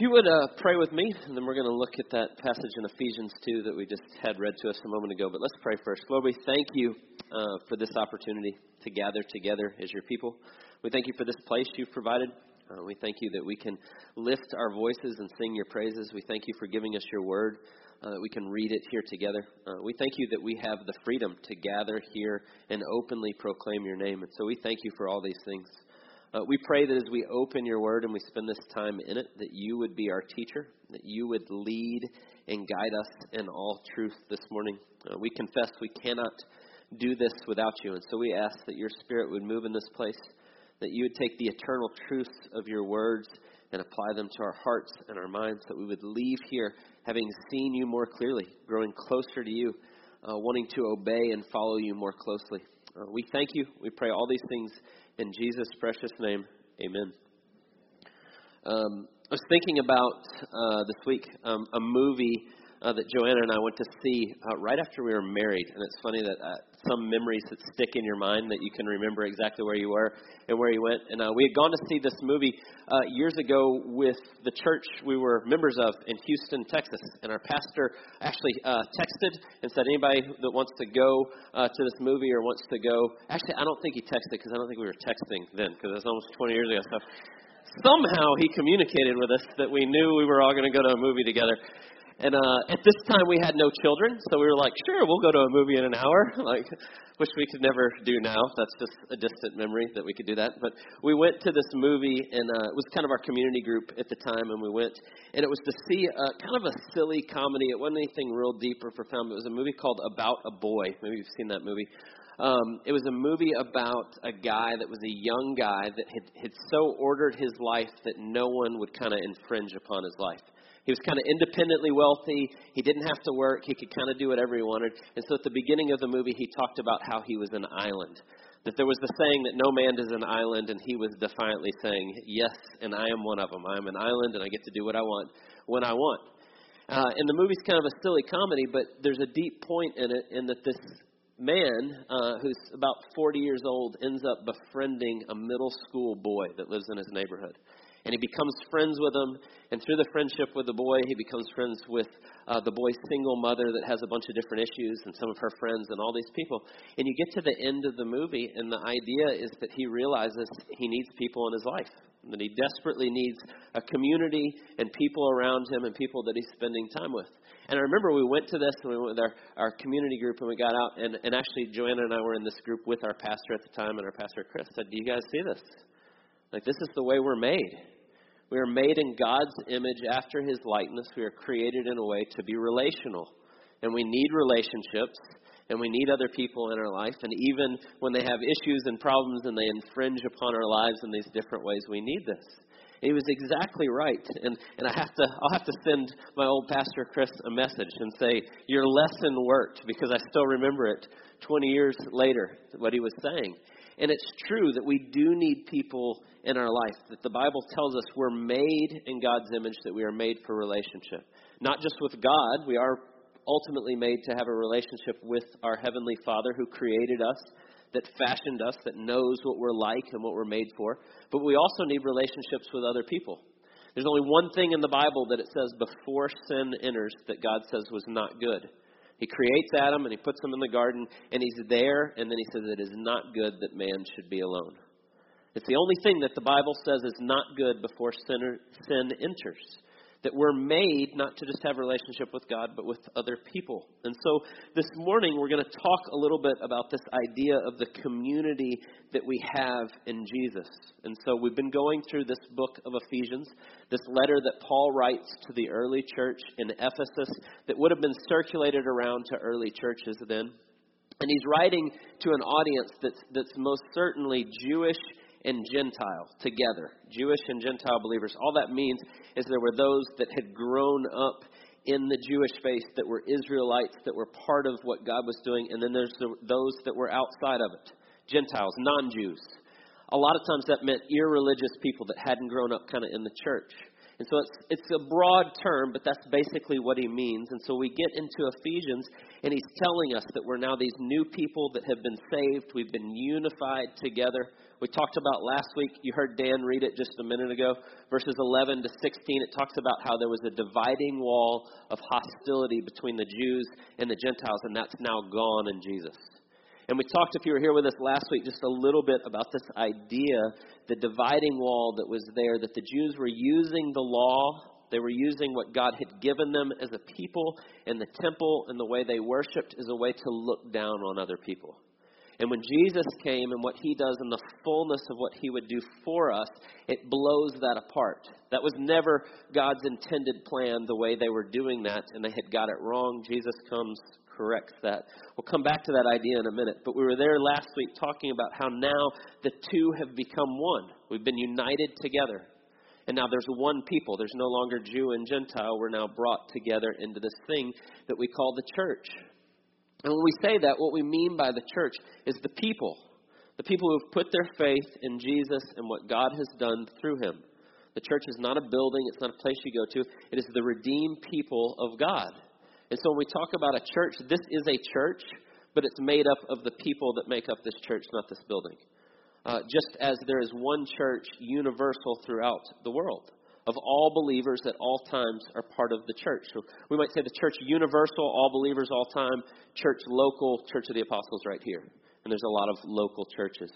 If you would uh, pray with me, and then we're going to look at that passage in Ephesians 2 that we just had read to us a moment ago. But let's pray first. Lord, we thank you uh, for this opportunity to gather together as your people. We thank you for this place you've provided. Uh, we thank you that we can lift our voices and sing your praises. We thank you for giving us your word, uh, that we can read it here together. Uh, we thank you that we have the freedom to gather here and openly proclaim your name. And so we thank you for all these things. Uh, we pray that as we open your word and we spend this time in it, that you would be our teacher, that you would lead and guide us in all truth this morning. Uh, we confess we cannot do this without you, and so we ask that your spirit would move in this place, that you would take the eternal truths of your words and apply them to our hearts and our minds, that we would leave here having seen you more clearly, growing closer to you, uh, wanting to obey and follow you more closely. Uh, we thank you. We pray all these things in Jesus' precious name, amen. Um, I was thinking about uh, this week um, a movie uh, that Joanna and I went to see uh, right after we were married. And it's funny that uh, some memories that stick in your mind that you can remember exactly where you were and where you went. And uh, we had gone to see this movie uh, years ago with the church we were members of in Houston, Texas. And our pastor actually uh, texted and said, anybody that wants to go uh, to this movie or wants to go. Actually, I don't think he texted because I don't think we were texting then because it was almost 20 years ago. So somehow he communicated with us that we knew we were all going to go to a movie together. And uh, at this time, we had no children, so we were like, sure, we'll go to a movie in an hour. Like, which we could never do now. That's just a distant memory that we could do that. But we went to this movie, and uh, it was kind of our community group at the time, and we went, and it was to see a, kind of a silly comedy. It wasn't anything real deep or profound. But it was a movie called About a Boy. Maybe you've seen that movie. Um, it was a movie about a guy that was a young guy that had, had so ordered his life that no one would kind of infringe upon his life. He was kind of independently wealthy. He didn't have to work. He could kind of do whatever he wanted. And so at the beginning of the movie, he talked about how he was an island. That there was the saying that no man is an island, and he was defiantly saying, Yes, and I am one of them. I am an island, and I get to do what I want when I want. Uh, and the movie's kind of a silly comedy, but there's a deep point in it in that this man, uh, who's about 40 years old, ends up befriending a middle school boy that lives in his neighborhood and he becomes friends with him. And through the friendship with the boy, he becomes friends with uh, the boy's single mother that has a bunch of different issues, and some of her friends, and all these people. And you get to the end of the movie, and the idea is that he realizes he needs people in his life, that he desperately needs a community and people around him, and people that he's spending time with. And I remember we went to this, and we went with our, our community group, and we got out, and, and actually Joanna and I were in this group with our pastor at the time, and our pastor Chris said, "Do you guys see this?" Like, this is the way we're made. We are made in God's image after his likeness. We are created in a way to be relational. And we need relationships, and we need other people in our life. And even when they have issues and problems and they infringe upon our lives in these different ways, we need this. He was exactly right. And, and I have to, I'll have to send my old pastor Chris a message and say, Your lesson worked, because I still remember it 20 years later, what he was saying. And it's true that we do need people in our life, that the Bible tells us we're made in God's image, that we are made for relationship. Not just with God, we are ultimately made to have a relationship with our Heavenly Father who created us, that fashioned us, that knows what we're like and what we're made for. But we also need relationships with other people. There's only one thing in the Bible that it says before sin enters that God says was not good. He creates Adam and he puts him in the garden and he's there and then he says it is not good that man should be alone. It's the only thing that the Bible says is not good before sin, sin enters that we're made not to just have a relationship with God, but with other people. And so this morning we're going to talk a little bit about this idea of the community that we have in Jesus. And so we've been going through this book of Ephesians, this letter that Paul writes to the early church in Ephesus that would have been circulated around to early churches then. And he's writing to an audience that's, that's most certainly Jewish and Gentile together. Jewish and Gentile believers. All that means is there were those that had grown up in the Jewish faith that were Israelites that were part of what God was doing, and then there's the, those that were outside of it Gentiles, non Jews. A lot of times that meant irreligious people that hadn't grown up kind of in the church. And so it's, it's a broad term, but that's basically what he means. And so we get into Ephesians, and he's telling us that we're now these new people that have been saved. We've been unified together. We talked about last week, you heard Dan read it just a minute ago, verses 11 to 16. It talks about how there was a dividing wall of hostility between the Jews and the Gentiles, and that's now gone in Jesus. And we talked, if you were here with us last week, just a little bit about this idea, the dividing wall that was there, that the Jews were using the law, they were using what God had given them as a people, and the temple and the way they worshiped as a way to look down on other people. And when Jesus came and what he does in the fullness of what he would do for us, it blows that apart. That was never God's intended plan, the way they were doing that, and they had got it wrong. Jesus comes, corrects that. We'll come back to that idea in a minute. But we were there last week talking about how now the two have become one. We've been united together. And now there's one people. There's no longer Jew and Gentile. We're now brought together into this thing that we call the church. And when we say that, what we mean by the church is the people. The people who have put their faith in Jesus and what God has done through him. The church is not a building, it's not a place you go to. It is the redeemed people of God. And so when we talk about a church, this is a church, but it's made up of the people that make up this church, not this building. Uh, just as there is one church universal throughout the world of all believers at all times are part of the church. So we might say the church universal, all believers all time, church local, church of the apostles right here. And there's a lot of local churches.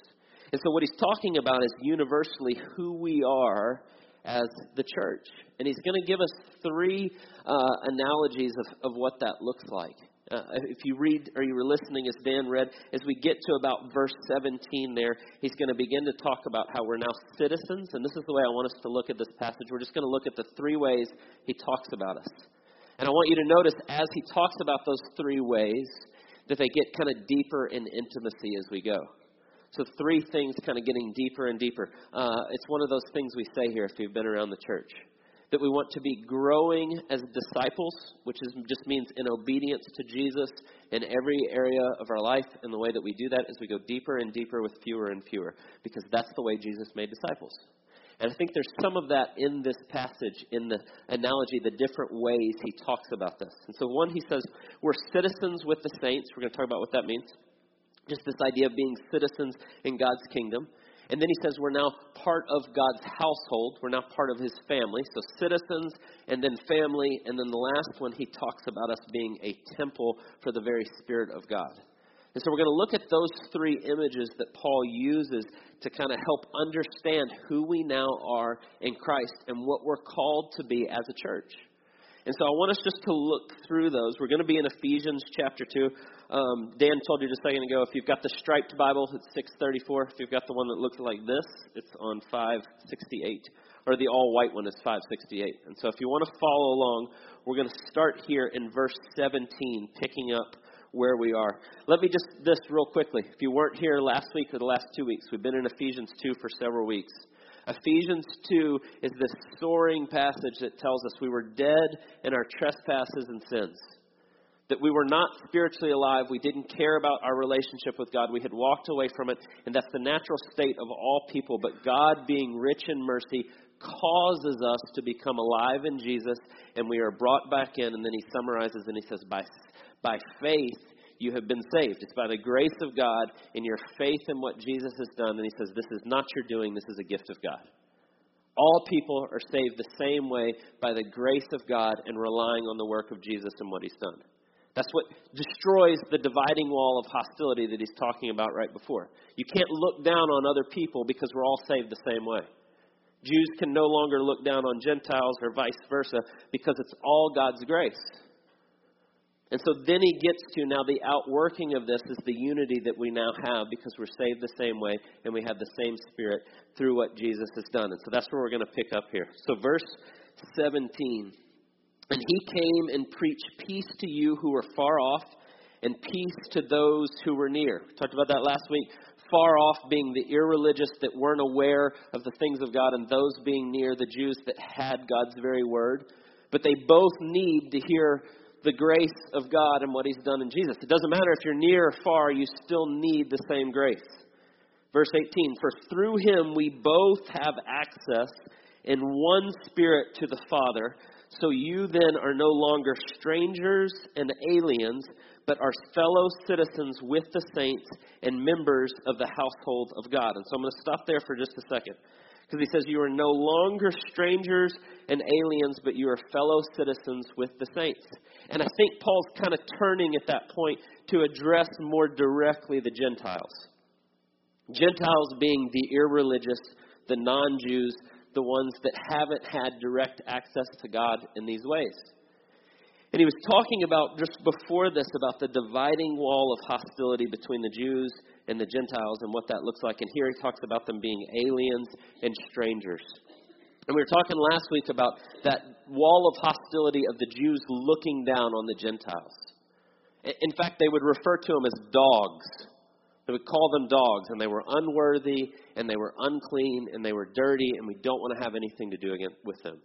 And so what he's talking about is universally who we are as the church. And he's going to give us three uh, analogies of, of what that looks like. Uh, if you read or you were listening as Dan read, as we get to about verse 17 there, he's going to begin to talk about how we're now citizens. And this is the way I want us to look at this passage. We're just going to look at the three ways he talks about us. And I want you to notice as he talks about those three ways that they get kind of deeper in intimacy as we go. So, three things kind of getting deeper and deeper. Uh, it's one of those things we say here if you've been around the church that we want to be growing as disciples, which is, just means in obedience to Jesus in every area of our life. And the way that we do that is we go deeper and deeper with fewer and fewer, because that's the way Jesus made disciples. And I think there's some of that in this passage, in the analogy, the different ways he talks about this. And so, one, he says, we're citizens with the saints. We're going to talk about what that means. Just this idea of being citizens in God's kingdom. And then he says we're now part of God's household. We're now part of his family. So citizens and then family. And then the last one, he talks about us being a temple for the very Spirit of God. And so we're going to look at those three images that Paul uses to kind of help understand who we now are in Christ and what we're called to be as a church. And so I want us just to look through those. We're going to be in Ephesians chapter 2. Um, Dan told you just a second ago, if you've got the striped Bible, it's 634. If you've got the one that looks like this, it's on 568. Or the all white one is 568. And so if you want to follow along, we're going to start here in verse 17, picking up where we are. Let me just this real quickly. If you weren't here last week or the last two weeks, we've been in Ephesians 2 for several weeks. Ephesians 2 is this soaring passage that tells us we were dead in our trespasses and sins. That we were not spiritually alive. We didn't care about our relationship with God. We had walked away from it. And that's the natural state of all people. But God, being rich in mercy, causes us to become alive in Jesus. And we are brought back in. And then he summarizes and he says, by, by faith, you have been saved. It's by the grace of God in your faith in what Jesus has done. And he says, This is not your doing, this is a gift of God. All people are saved the same way by the grace of God and relying on the work of Jesus and what he's done. That's what destroys the dividing wall of hostility that he's talking about right before. You can't look down on other people because we're all saved the same way. Jews can no longer look down on Gentiles or vice versa because it's all God's grace. And so then he gets to now the outworking of this is the unity that we now have because we're saved the same way and we have the same spirit through what Jesus has done. And so that's where we're going to pick up here. So, verse 17. And he came and preached peace to you who were far off and peace to those who were near. We talked about that last week. Far off being the irreligious that weren't aware of the things of God, and those being near the Jews that had God's very word. But they both need to hear the grace of God and what He's done in Jesus. It doesn't matter if you're near or far, you still need the same grace. Verse 18 For through Him we both have access in one spirit to the Father. So you then are no longer strangers and aliens, but are fellow citizens with the saints and members of the household of God. And so I'm going to stop there for just a second. Because he says, You are no longer strangers and aliens, but you are fellow citizens with the saints. And I think Paul's kind of turning at that point to address more directly the Gentiles. Gentiles being the irreligious, the non Jews, the ones that haven't had direct access to God in these ways. And he was talking about just before this about the dividing wall of hostility between the Jews and the Gentiles and what that looks like. And here he talks about them being aliens and strangers. And we were talking last week about that wall of hostility of the Jews looking down on the Gentiles. In fact, they would refer to them as dogs. They would call them dogs, and they were unworthy, and they were unclean, and they were dirty, and we don't want to have anything to do with them.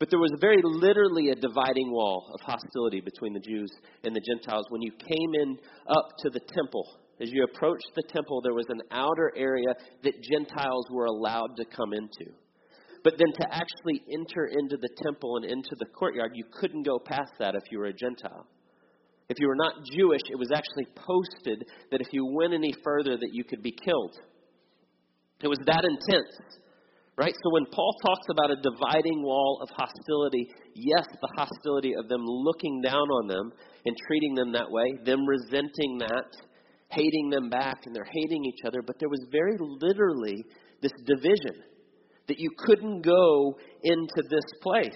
But there was very literally a dividing wall of hostility between the Jews and the Gentiles. When you came in up to the temple, as you approached the temple, there was an outer area that Gentiles were allowed to come into. But then to actually enter into the temple and into the courtyard, you couldn't go past that if you were a Gentile. If you were not Jewish, it was actually posted that if you went any further that you could be killed. It was that intense. Right? So when Paul talks about a dividing wall of hostility, yes, the hostility of them looking down on them and treating them that way, them resenting that, hating them back, and they're hating each other, but there was very literally this division that you couldn't go into this place.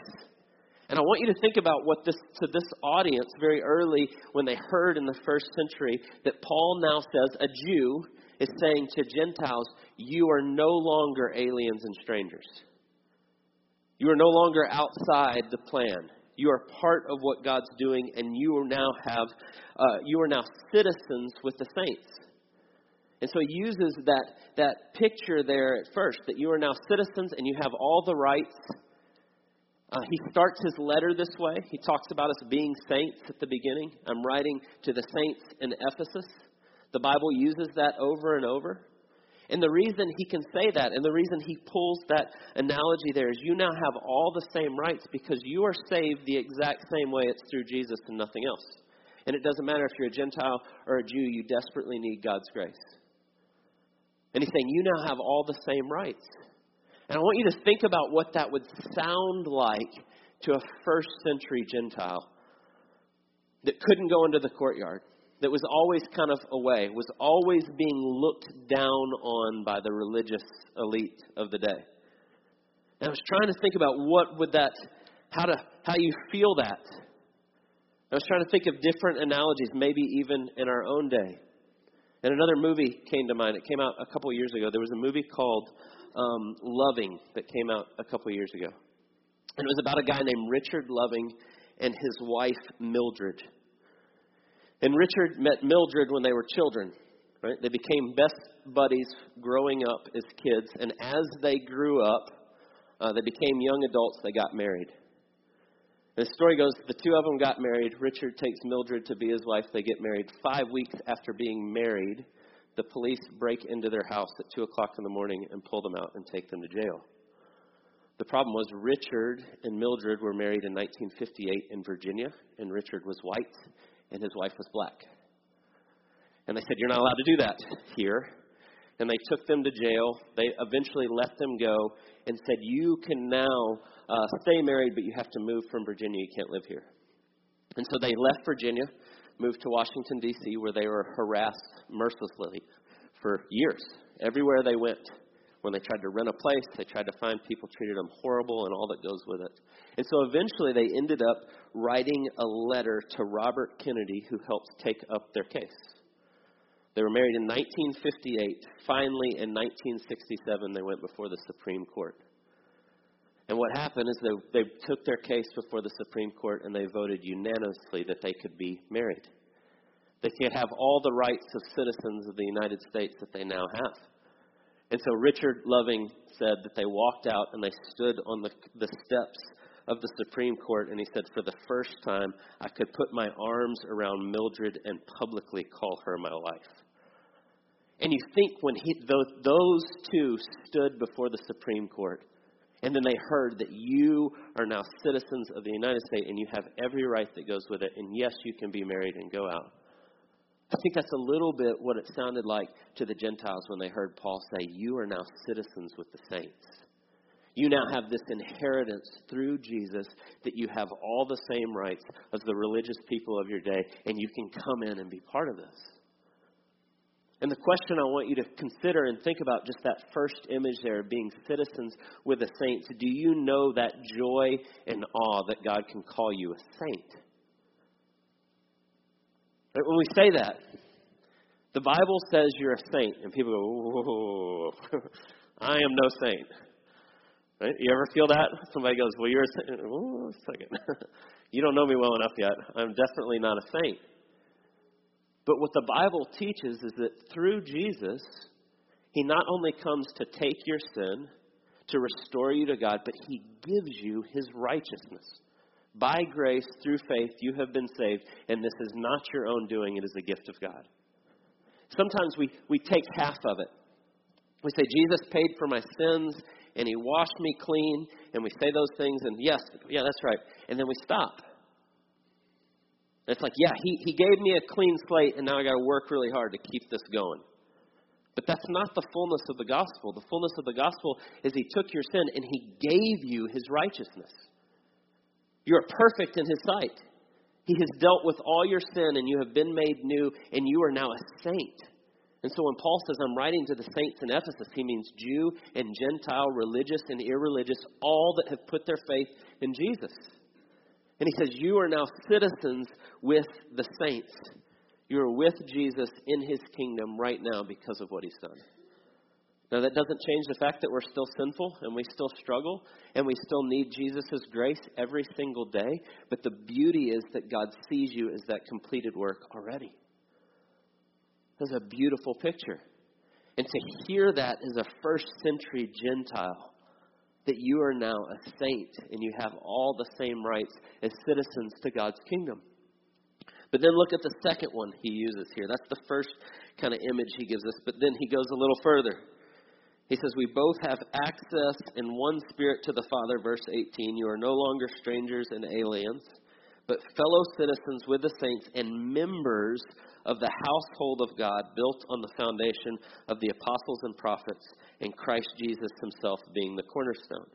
And I want you to think about what this to this audience very early when they heard in the first century that Paul now says a Jew is saying to Gentiles, you are no longer aliens and strangers. You are no longer outside the plan. You are part of what God's doing, and you are now have uh, you are now citizens with the saints. And so he uses that that picture there at first that you are now citizens and you have all the rights. Uh, he starts his letter this way. He talks about us being saints at the beginning. I'm writing to the saints in Ephesus. The Bible uses that over and over. And the reason he can say that, and the reason he pulls that analogy there, is you now have all the same rights because you are saved the exact same way it's through Jesus and nothing else. And it doesn't matter if you're a Gentile or a Jew, you desperately need God's grace. And he's saying, You now have all the same rights. And I want you to think about what that would sound like to a first century Gentile that couldn't go into the courtyard that was always kind of away, was always being looked down on by the religious elite of the day. And I was trying to think about what would that, how to, how you feel that. I was trying to think of different analogies, maybe even in our own day. And another movie came to mind. It came out a couple years ago. There was a movie called um, Loving that came out a couple years ago. And it was about a guy named Richard Loving and his wife Mildred. And Richard met Mildred when they were children. Right? They became best buddies growing up as kids, and as they grew up, uh, they became young adults. They got married. The story goes: the two of them got married. Richard takes Mildred to be his wife. They get married. Five weeks after being married, the police break into their house at two o'clock in the morning and pull them out and take them to jail. The problem was Richard and Mildred were married in 1958 in Virginia, and Richard was white, and his wife was black. And they said, You're not allowed to do that here. And they took them to jail. They eventually let them go and said, You can now uh, stay married, but you have to move from Virginia. You can't live here. And so they left Virginia, moved to Washington, D.C., where they were harassed mercilessly for years. Everywhere they went, when they tried to rent a place, they tried to find people, treated them horrible, and all that goes with it. And so eventually they ended up writing a letter to Robert Kennedy, who helped take up their case. They were married in 1958. Finally, in 1967, they went before the Supreme Court. And what happened is they, they took their case before the Supreme Court and they voted unanimously that they could be married. They could have all the rights of citizens of the United States that they now have. And so Richard Loving said that they walked out and they stood on the, the steps of the Supreme Court, and he said, For the first time, I could put my arms around Mildred and publicly call her my wife. And you think when he, those two stood before the Supreme Court, And then they heard that you are now citizens of the United States and you have every right that goes with it. And yes, you can be married and go out. I think that's a little bit what it sounded like to the Gentiles when they heard Paul say, You are now citizens with the saints. You now have this inheritance through Jesus that you have all the same rights as the religious people of your day, and you can come in and be part of this. And the question I want you to consider and think about just that first image there, of being citizens with the saints. Do you know that joy and awe that God can call you a saint? When we say that, the Bible says you're a saint, and people go, I am no saint. Right? You ever feel that? Somebody goes, Well, you're a saint. Oh, a second. you don't know me well enough yet. I'm definitely not a saint. But what the Bible teaches is that through Jesus, He not only comes to take your sin, to restore you to God, but He gives you His righteousness. By grace, through faith, you have been saved, and this is not your own doing, it is a gift of God. Sometimes we, we take half of it. We say, Jesus paid for my sins, and He washed me clean, and we say those things, and yes, yeah, that's right. And then we stop. It's like, yeah, he, he gave me a clean slate, and now I got to work really hard to keep this going. But that's not the fullness of the gospel. The fullness of the gospel is he took your sin and he gave you his righteousness. You're perfect in his sight. He has dealt with all your sin and you have been made new and you are now a saint. And so when Paul says, I'm writing to the saints in Ephesus, he means Jew and Gentile, religious and irreligious, all that have put their faith in Jesus. And he says, You are now citizens with the saints. You are with Jesus in his kingdom right now because of what he's done. Now, that doesn't change the fact that we're still sinful and we still struggle and we still need Jesus' grace every single day. But the beauty is that God sees you as that completed work already. That's a beautiful picture. And to hear that as a first century Gentile that you are now a saint and you have all the same rights as citizens to God's kingdom. But then look at the second one he uses here. That's the first kind of image he gives us. But then he goes a little further. He says, We both have access in one spirit to the Father, verse 18. You are no longer strangers and aliens, but fellow citizens with the saints and members of the household of God, built on the foundation of the apostles and prophets, and Christ Jesus himself being the cornerstone.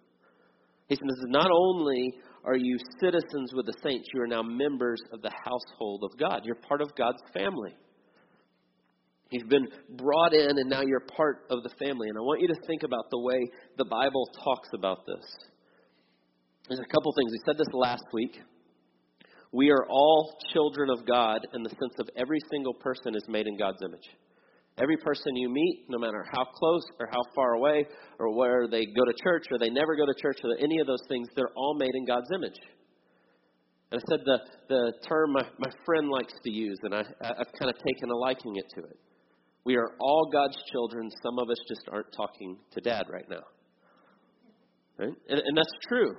He says, Not only are you citizens with the saints, you are now members of the household of God. You're part of God's family. You've been brought in, and now you're part of the family. And I want you to think about the way the Bible talks about this. There's a couple things. We said this last week. We are all children of God in the sense of every single person is made in God's image. Every person you meet, no matter how close or how far away, or where they go to church or they never go to church, or any of those things, they're all made in God's image. And I said the, the term my, my friend likes to use, and I, I've kind of taken a liking it to it. We are all God's children. Some of us just aren't talking to dad right now. Right? And, and that's true.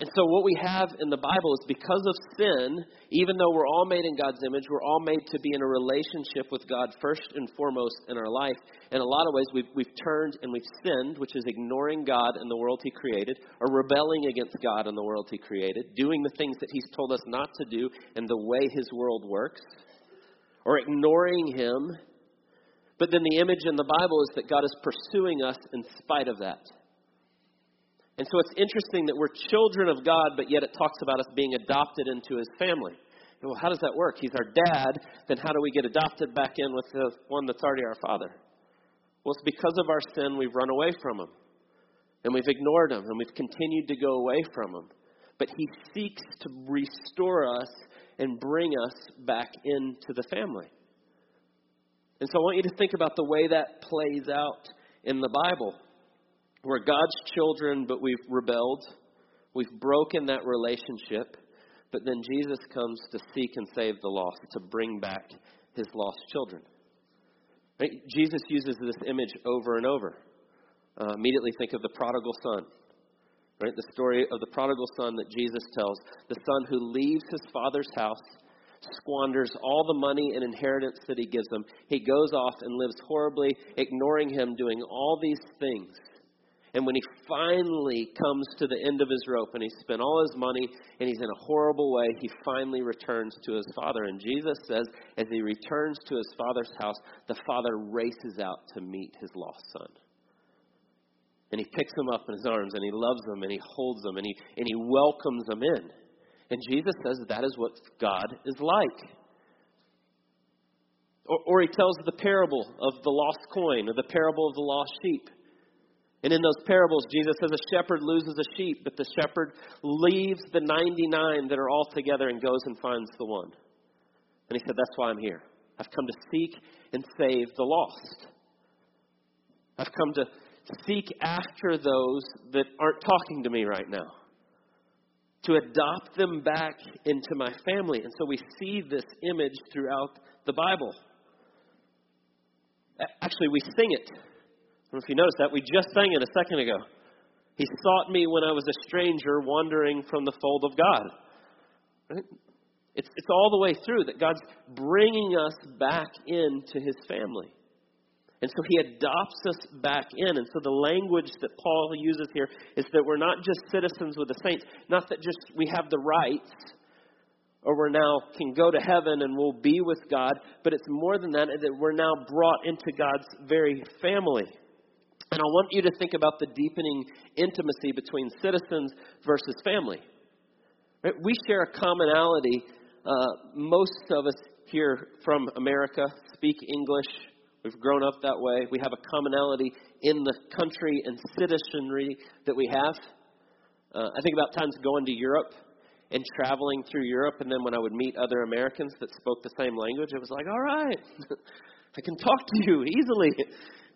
And so, what we have in the Bible is because of sin, even though we're all made in God's image, we're all made to be in a relationship with God first and foremost in our life. In a lot of ways, we've, we've turned and we've sinned, which is ignoring God and the world He created, or rebelling against God and the world He created, doing the things that He's told us not to do and the way His world works, or ignoring Him. But then the image in the Bible is that God is pursuing us in spite of that. And so it's interesting that we're children of God, but yet it talks about us being adopted into his family. Well, how does that work? He's our dad, then how do we get adopted back in with the one that's already our father? Well, it's because of our sin we've run away from him. And we've ignored him, and we've continued to go away from him. But he seeks to restore us and bring us back into the family. And so I want you to think about the way that plays out in the Bible. We're God's children, but we've rebelled. We've broken that relationship. But then Jesus comes to seek and save the lost, to bring back his lost children. Right? Jesus uses this image over and over. Uh, immediately think of the prodigal son. Right? The story of the prodigal son that Jesus tells. The son who leaves his father's house, squanders all the money and inheritance that he gives him. He goes off and lives horribly, ignoring him, doing all these things. And when he finally comes to the end of his rope and he's spent all his money and he's in a horrible way, he finally returns to his father. And Jesus says, as he returns to his father's house, the father races out to meet his lost son. And he picks them up in his arms and he loves them and he holds them and he, and he welcomes them in. And Jesus says that is what God is like. Or, or he tells the parable of the lost coin or the parable of the lost sheep. And in those parables, Jesus says a shepherd loses a sheep, but the shepherd leaves the 99 that are all together and goes and finds the one. And he said, That's why I'm here. I've come to seek and save the lost. I've come to seek after those that aren't talking to me right now, to adopt them back into my family. And so we see this image throughout the Bible. Actually, we sing it I don't know if you noticed that. We just sang it a second ago. He sought me when I was a stranger wandering from the fold of God. Right? It's, it's all the way through that God's bringing us back into his family. And so he adopts us back in. And so the language that Paul uses here is that we're not just citizens with the saints, not that just we have the rights or we're now can go to heaven and we'll be with God, but it's more than that, that we're now brought into God's very family. And I want you to think about the deepening intimacy between citizens versus family. Right? We share a commonality. Uh, most of us here from America speak English. We've grown up that way. We have a commonality in the country and citizenry that we have. Uh, I think about times going to Europe and traveling through Europe, and then when I would meet other Americans that spoke the same language, it was like, all right, I can talk to you easily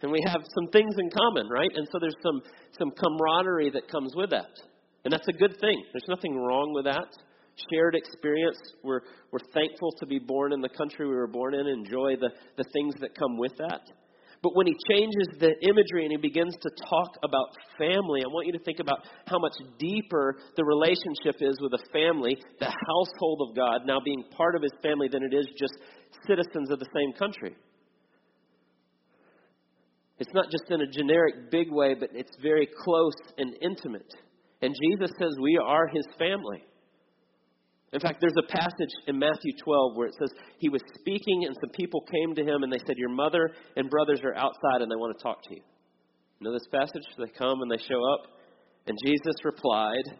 and we have some things in common, right? And so there's some some camaraderie that comes with that. And that's a good thing. There's nothing wrong with that. Shared experience. We're we're thankful to be born in the country we were born in, enjoy the, the things that come with that. But when he changes the imagery and he begins to talk about family, I want you to think about how much deeper the relationship is with a family, the household of God, now being part of his family, than it is just citizens of the same country. It's not just in a generic big way, but it's very close and intimate. And Jesus says we are his family. In fact, there's a passage in Matthew 12 where it says he was speaking and some people came to him and they said, Your mother and brothers are outside and they want to talk to you. You know this passage? They come and they show up. And Jesus replied,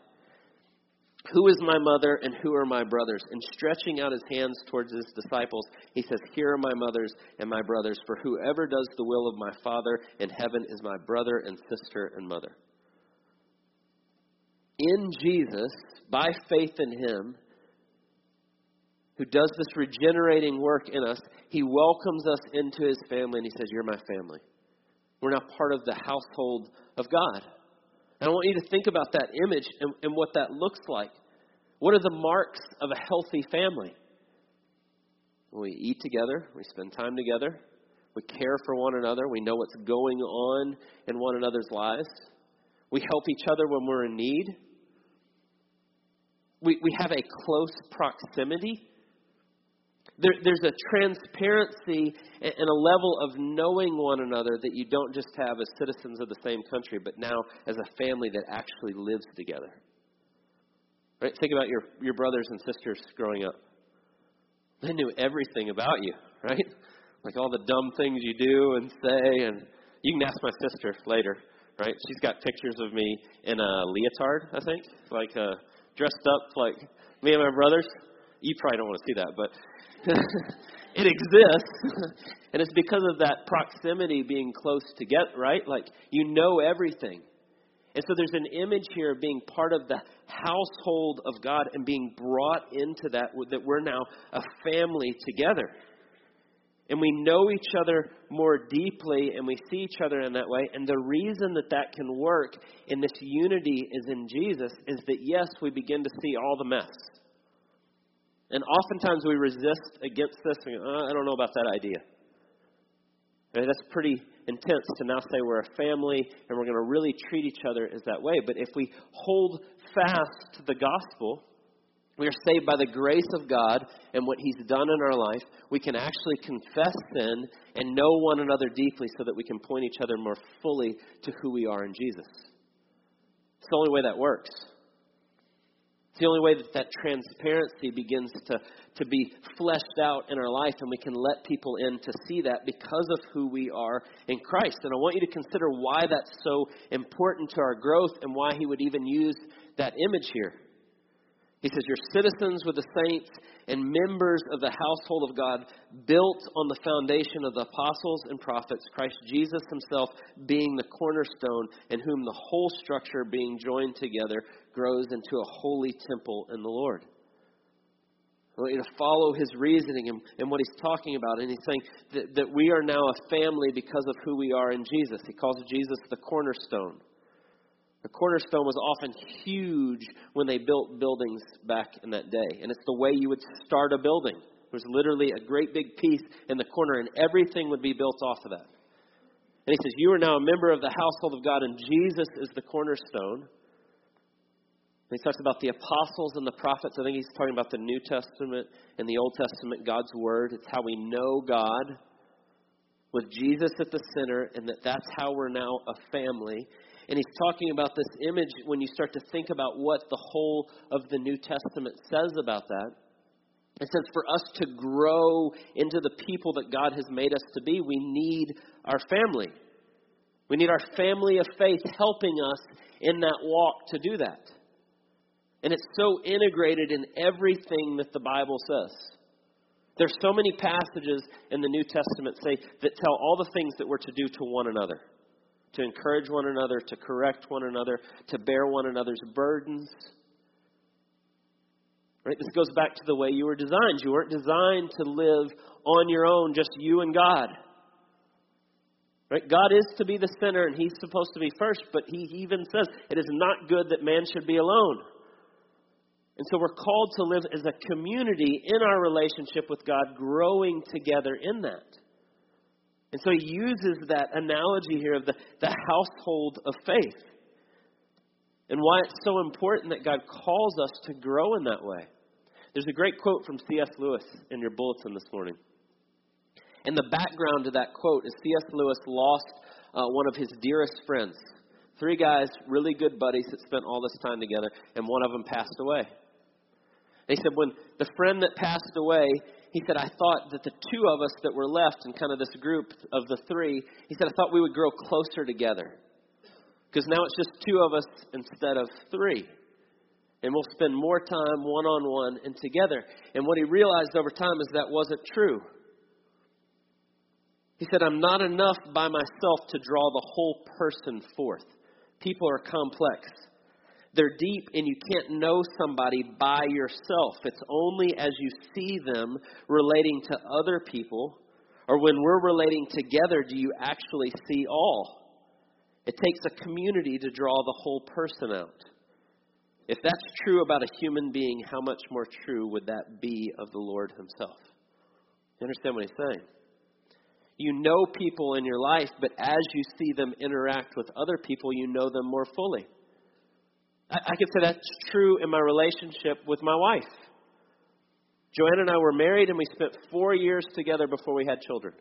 who is my mother and who are my brothers? And stretching out his hands towards his disciples, he says, Here are my mothers and my brothers, for whoever does the will of my Father in heaven is my brother and sister and mother. In Jesus, by faith in him, who does this regenerating work in us, he welcomes us into his family and he says, You're my family. We're now part of the household of God. And I want you to think about that image and, and what that looks like. What are the marks of a healthy family? We eat together, we spend time together, we care for one another, we know what's going on in one another's lives, we help each other when we're in need. We, we have a close proximity there, there's a transparency and a level of knowing one another that you don't just have as citizens of the same country, but now as a family that actually lives together. Right? Think about your, your brothers and sisters growing up. They knew everything about you, right? Like all the dumb things you do and say, and you can ask my sister later, right? She's got pictures of me in a leotard, I think, like uh, dressed up like me and my brothers. You probably don't want to see that, but it exists. and it's because of that proximity being close together, right? Like you know everything. And so there's an image here of being part of the household of God and being brought into that, that we're now a family together. And we know each other more deeply and we see each other in that way. And the reason that that can work in this unity is in Jesus is that, yes, we begin to see all the mess. And oftentimes we resist against this. And, uh, I don't know about that idea. And that's pretty intense to now say we're a family and we're going to really treat each other as that way. But if we hold fast to the gospel We are saved by the grace of God and what He's done in our life. We can actually confess sin and know one another deeply so that we can point each other more fully to who we are in Jesus. It's the only way that works. It's the only way that that transparency begins to, to be fleshed out in our life, and we can let people in to see that because of who we are in Christ. And I want you to consider why that's so important to our growth and why He would even use that image here. He says, You're citizens with the saints and members of the household of God, built on the foundation of the apostles and prophets, Christ Jesus himself being the cornerstone, in whom the whole structure being joined together grows into a holy temple in the Lord. I want you to follow his reasoning and, and what he's talking about. And he's saying that, that we are now a family because of who we are in Jesus. He calls Jesus the cornerstone. The cornerstone was often huge when they built buildings back in that day. And it's the way you would start a building. It was literally a great big piece in the corner, and everything would be built off of that. And he says, You are now a member of the household of God, and Jesus is the cornerstone. He talks about the apostles and the prophets. I think he's talking about the New Testament and the Old Testament, God's Word. It's how we know God with Jesus at the center, and that that's how we're now a family. And he's talking about this image when you start to think about what the whole of the New Testament says about that. It says for us to grow into the people that God has made us to be, we need our family. We need our family of faith helping us in that walk to do that. And it's so integrated in everything that the Bible says. There's so many passages in the New Testament say that tell all the things that we're to do to one another to encourage one another, to correct one another, to bear one another's burdens. Right? This goes back to the way you were designed. You weren't designed to live on your own, just you and God. Right? God is to be the center and he's supposed to be first, but he even says it is not good that man should be alone. And so we're called to live as a community in our relationship with God, growing together in that. And so he uses that analogy here of the, the household of faith and why it's so important that God calls us to grow in that way. There's a great quote from C.S. Lewis in your bulletin this morning. And the background to that quote is C.S. Lewis lost uh, one of his dearest friends. Three guys, really good buddies that spent all this time together, and one of them passed away. They said when the friend that passed away, he said, I thought that the two of us that were left in kind of this group of the three, he said, I thought we would grow closer together. Because now it's just two of us instead of three. And we'll spend more time one on one and together. And what he realized over time is that wasn't true. He said, I'm not enough by myself to draw the whole person forth. People are complex. They're deep, and you can't know somebody by yourself. It's only as you see them relating to other people, or when we're relating together, do you actually see all. It takes a community to draw the whole person out. If that's true about a human being, how much more true would that be of the Lord Himself? You understand what He's saying? You know people in your life, but as you see them interact with other people, you know them more fully. I, I could say that's true in my relationship with my wife. Joanna and I were married, and we spent four years together before we had children.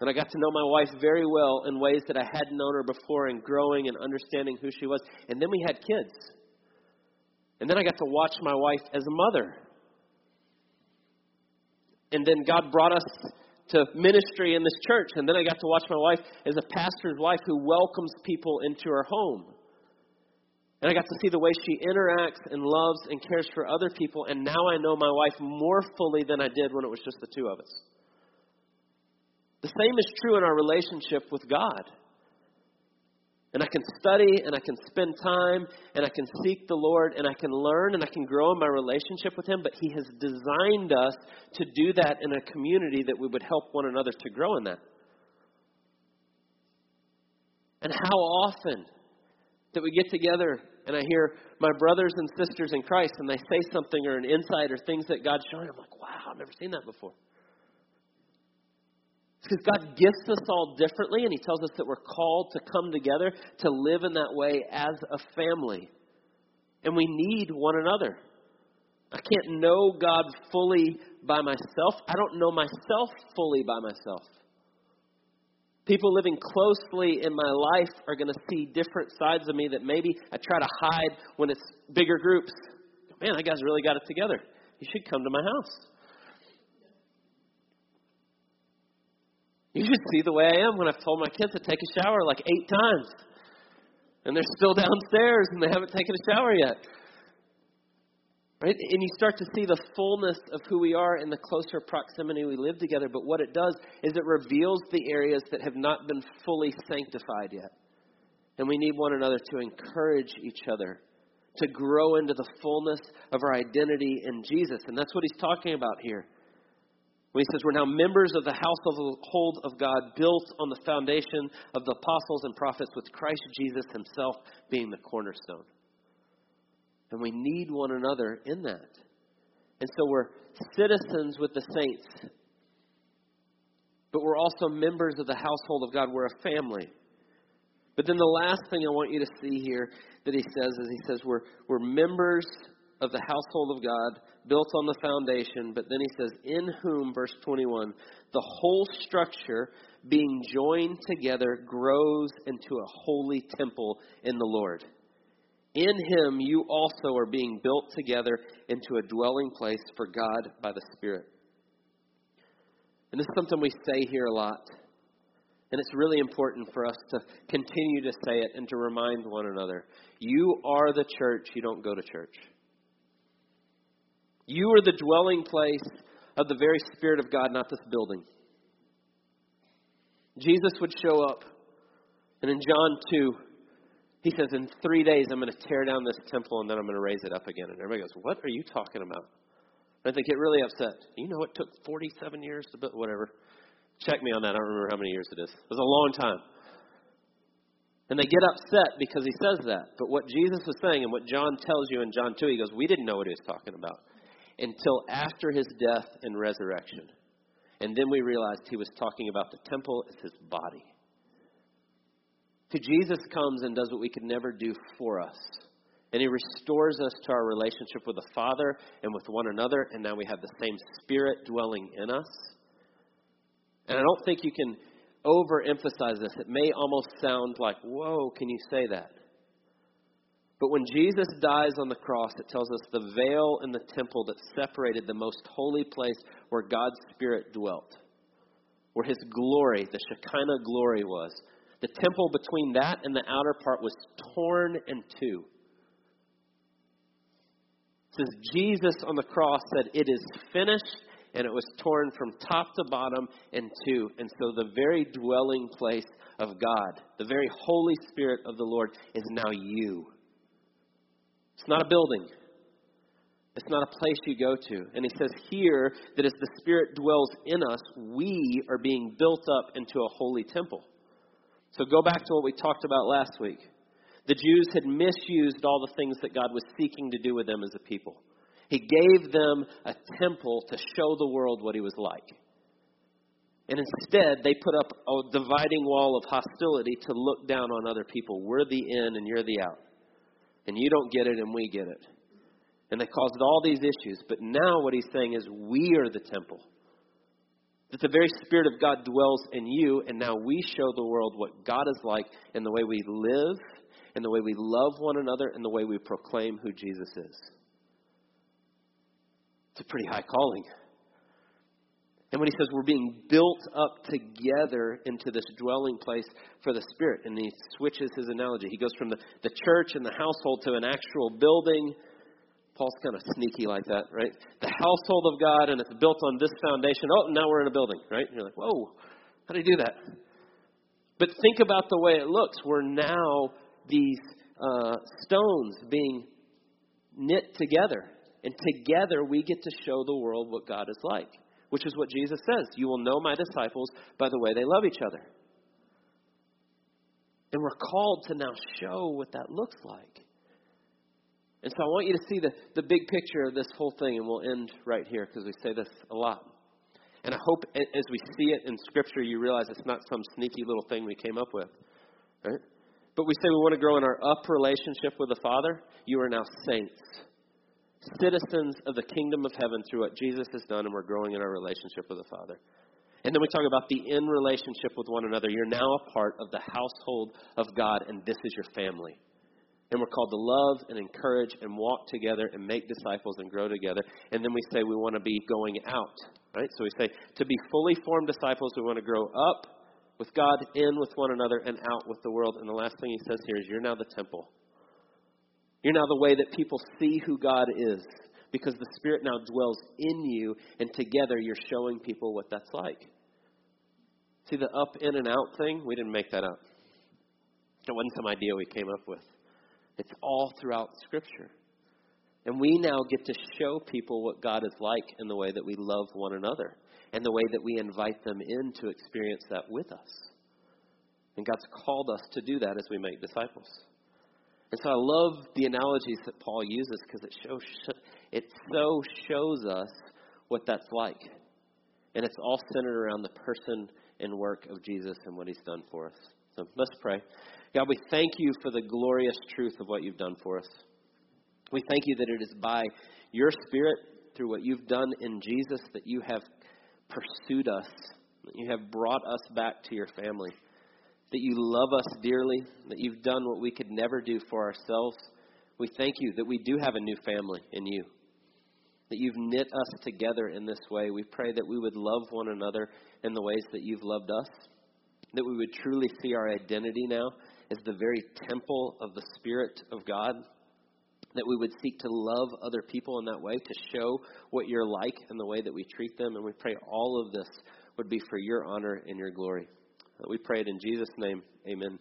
And I got to know my wife very well in ways that I hadn't known her before, and growing and understanding who she was. And then we had kids. And then I got to watch my wife as a mother. And then God brought us to ministry in this church. And then I got to watch my wife as a pastor's wife who welcomes people into her home. And I got to see the way she interacts and loves and cares for other people. And now I know my wife more fully than I did when it was just the two of us. The same is true in our relationship with God. And I can study and I can spend time and I can seek the Lord and I can learn and I can grow in my relationship with Him. But He has designed us to do that in a community that we would help one another to grow in that. And how often that we get together and I hear my brothers and sisters in Christ and they say something or an insight or things that God's showing, I'm like, wow, I've never seen that before. It's Because God gifts us all differently, and He tells us that we're called to come together to live in that way as a family. And we need one another. I can't know God fully by myself. I don't know myself fully by myself. People living closely in my life are going to see different sides of me that maybe I try to hide when it's bigger groups. Man, that guy's really got it together. You should come to my house. You should see the way I am when I've told my kids to take a shower like eight times. And they're still downstairs and they haven't taken a shower yet. Right? And you start to see the fullness of who we are in the closer proximity we live together. But what it does is it reveals the areas that have not been fully sanctified yet. And we need one another to encourage each other to grow into the fullness of our identity in Jesus. And that's what he's talking about here. When he says we're now members of the household of God, built on the foundation of the apostles and prophets, with Christ Jesus himself being the cornerstone. And we need one another in that. And so we're citizens with the saints, but we're also members of the household of God. We're a family. But then the last thing I want you to see here that he says is he says we're, we're members of the household of God, built on the foundation. But then he says, in whom, verse 21, the whole structure being joined together grows into a holy temple in the Lord. In him you also are being built together into a dwelling place for God by the Spirit. And this is something we say here a lot. And it's really important for us to continue to say it and to remind one another. You are the church, you don't go to church. You are the dwelling place of the very Spirit of God, not this building. Jesus would show up, and in John 2, he says, In three days, I'm going to tear down this temple and then I'm going to raise it up again. And everybody goes, What are you talking about? And they get really upset. You know, it took 47 years to build, whatever. Check me on that. I don't remember how many years it is. It was a long time. And they get upset because he says that. But what Jesus was saying and what John tells you in John 2, he goes, We didn't know what he was talking about until after his death and resurrection. And then we realized he was talking about the temple as his body. To Jesus comes and does what we could never do for us. And he restores us to our relationship with the Father and with one another, and now we have the same Spirit dwelling in us. And I don't think you can overemphasize this. It may almost sound like, whoa, can you say that? But when Jesus dies on the cross, it tells us the veil in the temple that separated the most holy place where God's Spirit dwelt, where his glory, the Shekinah glory, was, the temple between that and the outer part was torn in two. It says Jesus on the cross said, It is finished, and it was torn from top to bottom in two. And so the very dwelling place of God, the very Holy Spirit of the Lord, is now you. It's not a building. It's not a place you go to. And he says here that as the Spirit dwells in us, we are being built up into a holy temple. So go back to what we talked about last week. The Jews had misused all the things that God was seeking to do with them as a people. He gave them a temple to show the world what he was like. And instead, they put up a dividing wall of hostility to look down on other people. We're the in and you're the out. And you don't get it and we get it. And they caused all these issues. But now what he's saying is we are the temple that the very Spirit of God dwells in you, and now we show the world what God is like in the way we live, in the way we love one another, and the way we proclaim who Jesus is. It's a pretty high calling. And when he says we're being built up together into this dwelling place for the Spirit, and he switches his analogy. He goes from the, the church and the household to an actual building Paul's kind of sneaky like that, right? The household of God, and it's built on this foundation. Oh, now we're in a building, right? And you're like, whoa, how do you do that? But think about the way it looks. We're now these uh, stones being knit together. And together we get to show the world what God is like, which is what Jesus says. You will know my disciples by the way they love each other. And we're called to now show what that looks like. And so I want you to see the, the big picture of this whole thing, and we'll end right here because we say this a lot. And I hope as we see it in Scripture, you realize it's not some sneaky little thing we came up with. Right? But we say we want to grow in our up relationship with the Father. You are now saints. citizens of the kingdom of heaven through what Jesus has done, and we're growing in our relationship with the Father. And then we talk about the in relationship with one another. You're now a part of the household of God, and this is your family. And we're called to love and encourage and walk together and make disciples and grow together. And then we say we want to be going out, right? So we say to be fully formed disciples, we want to grow up with God, in with one another, and out with the world. And the last thing he says here is you're now the temple. You're now the way that people see who God is because the Spirit now dwells in you, and together you're showing people what that's like. See the up, in, and out thing? We didn't make that up. It wasn't some idea we came up with. It's all throughout Scripture. And we now get to show people what God is like in the way that we love one another and the way that we invite them in to experience that with us. And God's called us to do that as we make disciples. And so I love the analogies that Paul uses because it shows it so shows us what that's like. And it's all centered around the person and work of Jesus and what he's done for us. So let's pray. God, we thank you for the glorious truth of what you've done for us. We thank you that it is by your Spirit, through what you've done in Jesus, that you have pursued us, that you have brought us back to your family, that you love us dearly, that you've done what we could never do for ourselves. We thank you that we do have a new family in you, that you've knit us together in this way. We pray that we would love one another in the ways that you've loved us, that we would truly see our identity now as the very temple of the Spirit of God. That we would seek to love other people in that way, to show what you're like in the way that we treat them. And we pray all of this would be for your honor and your glory. We pray it in Jesus' name. Amen.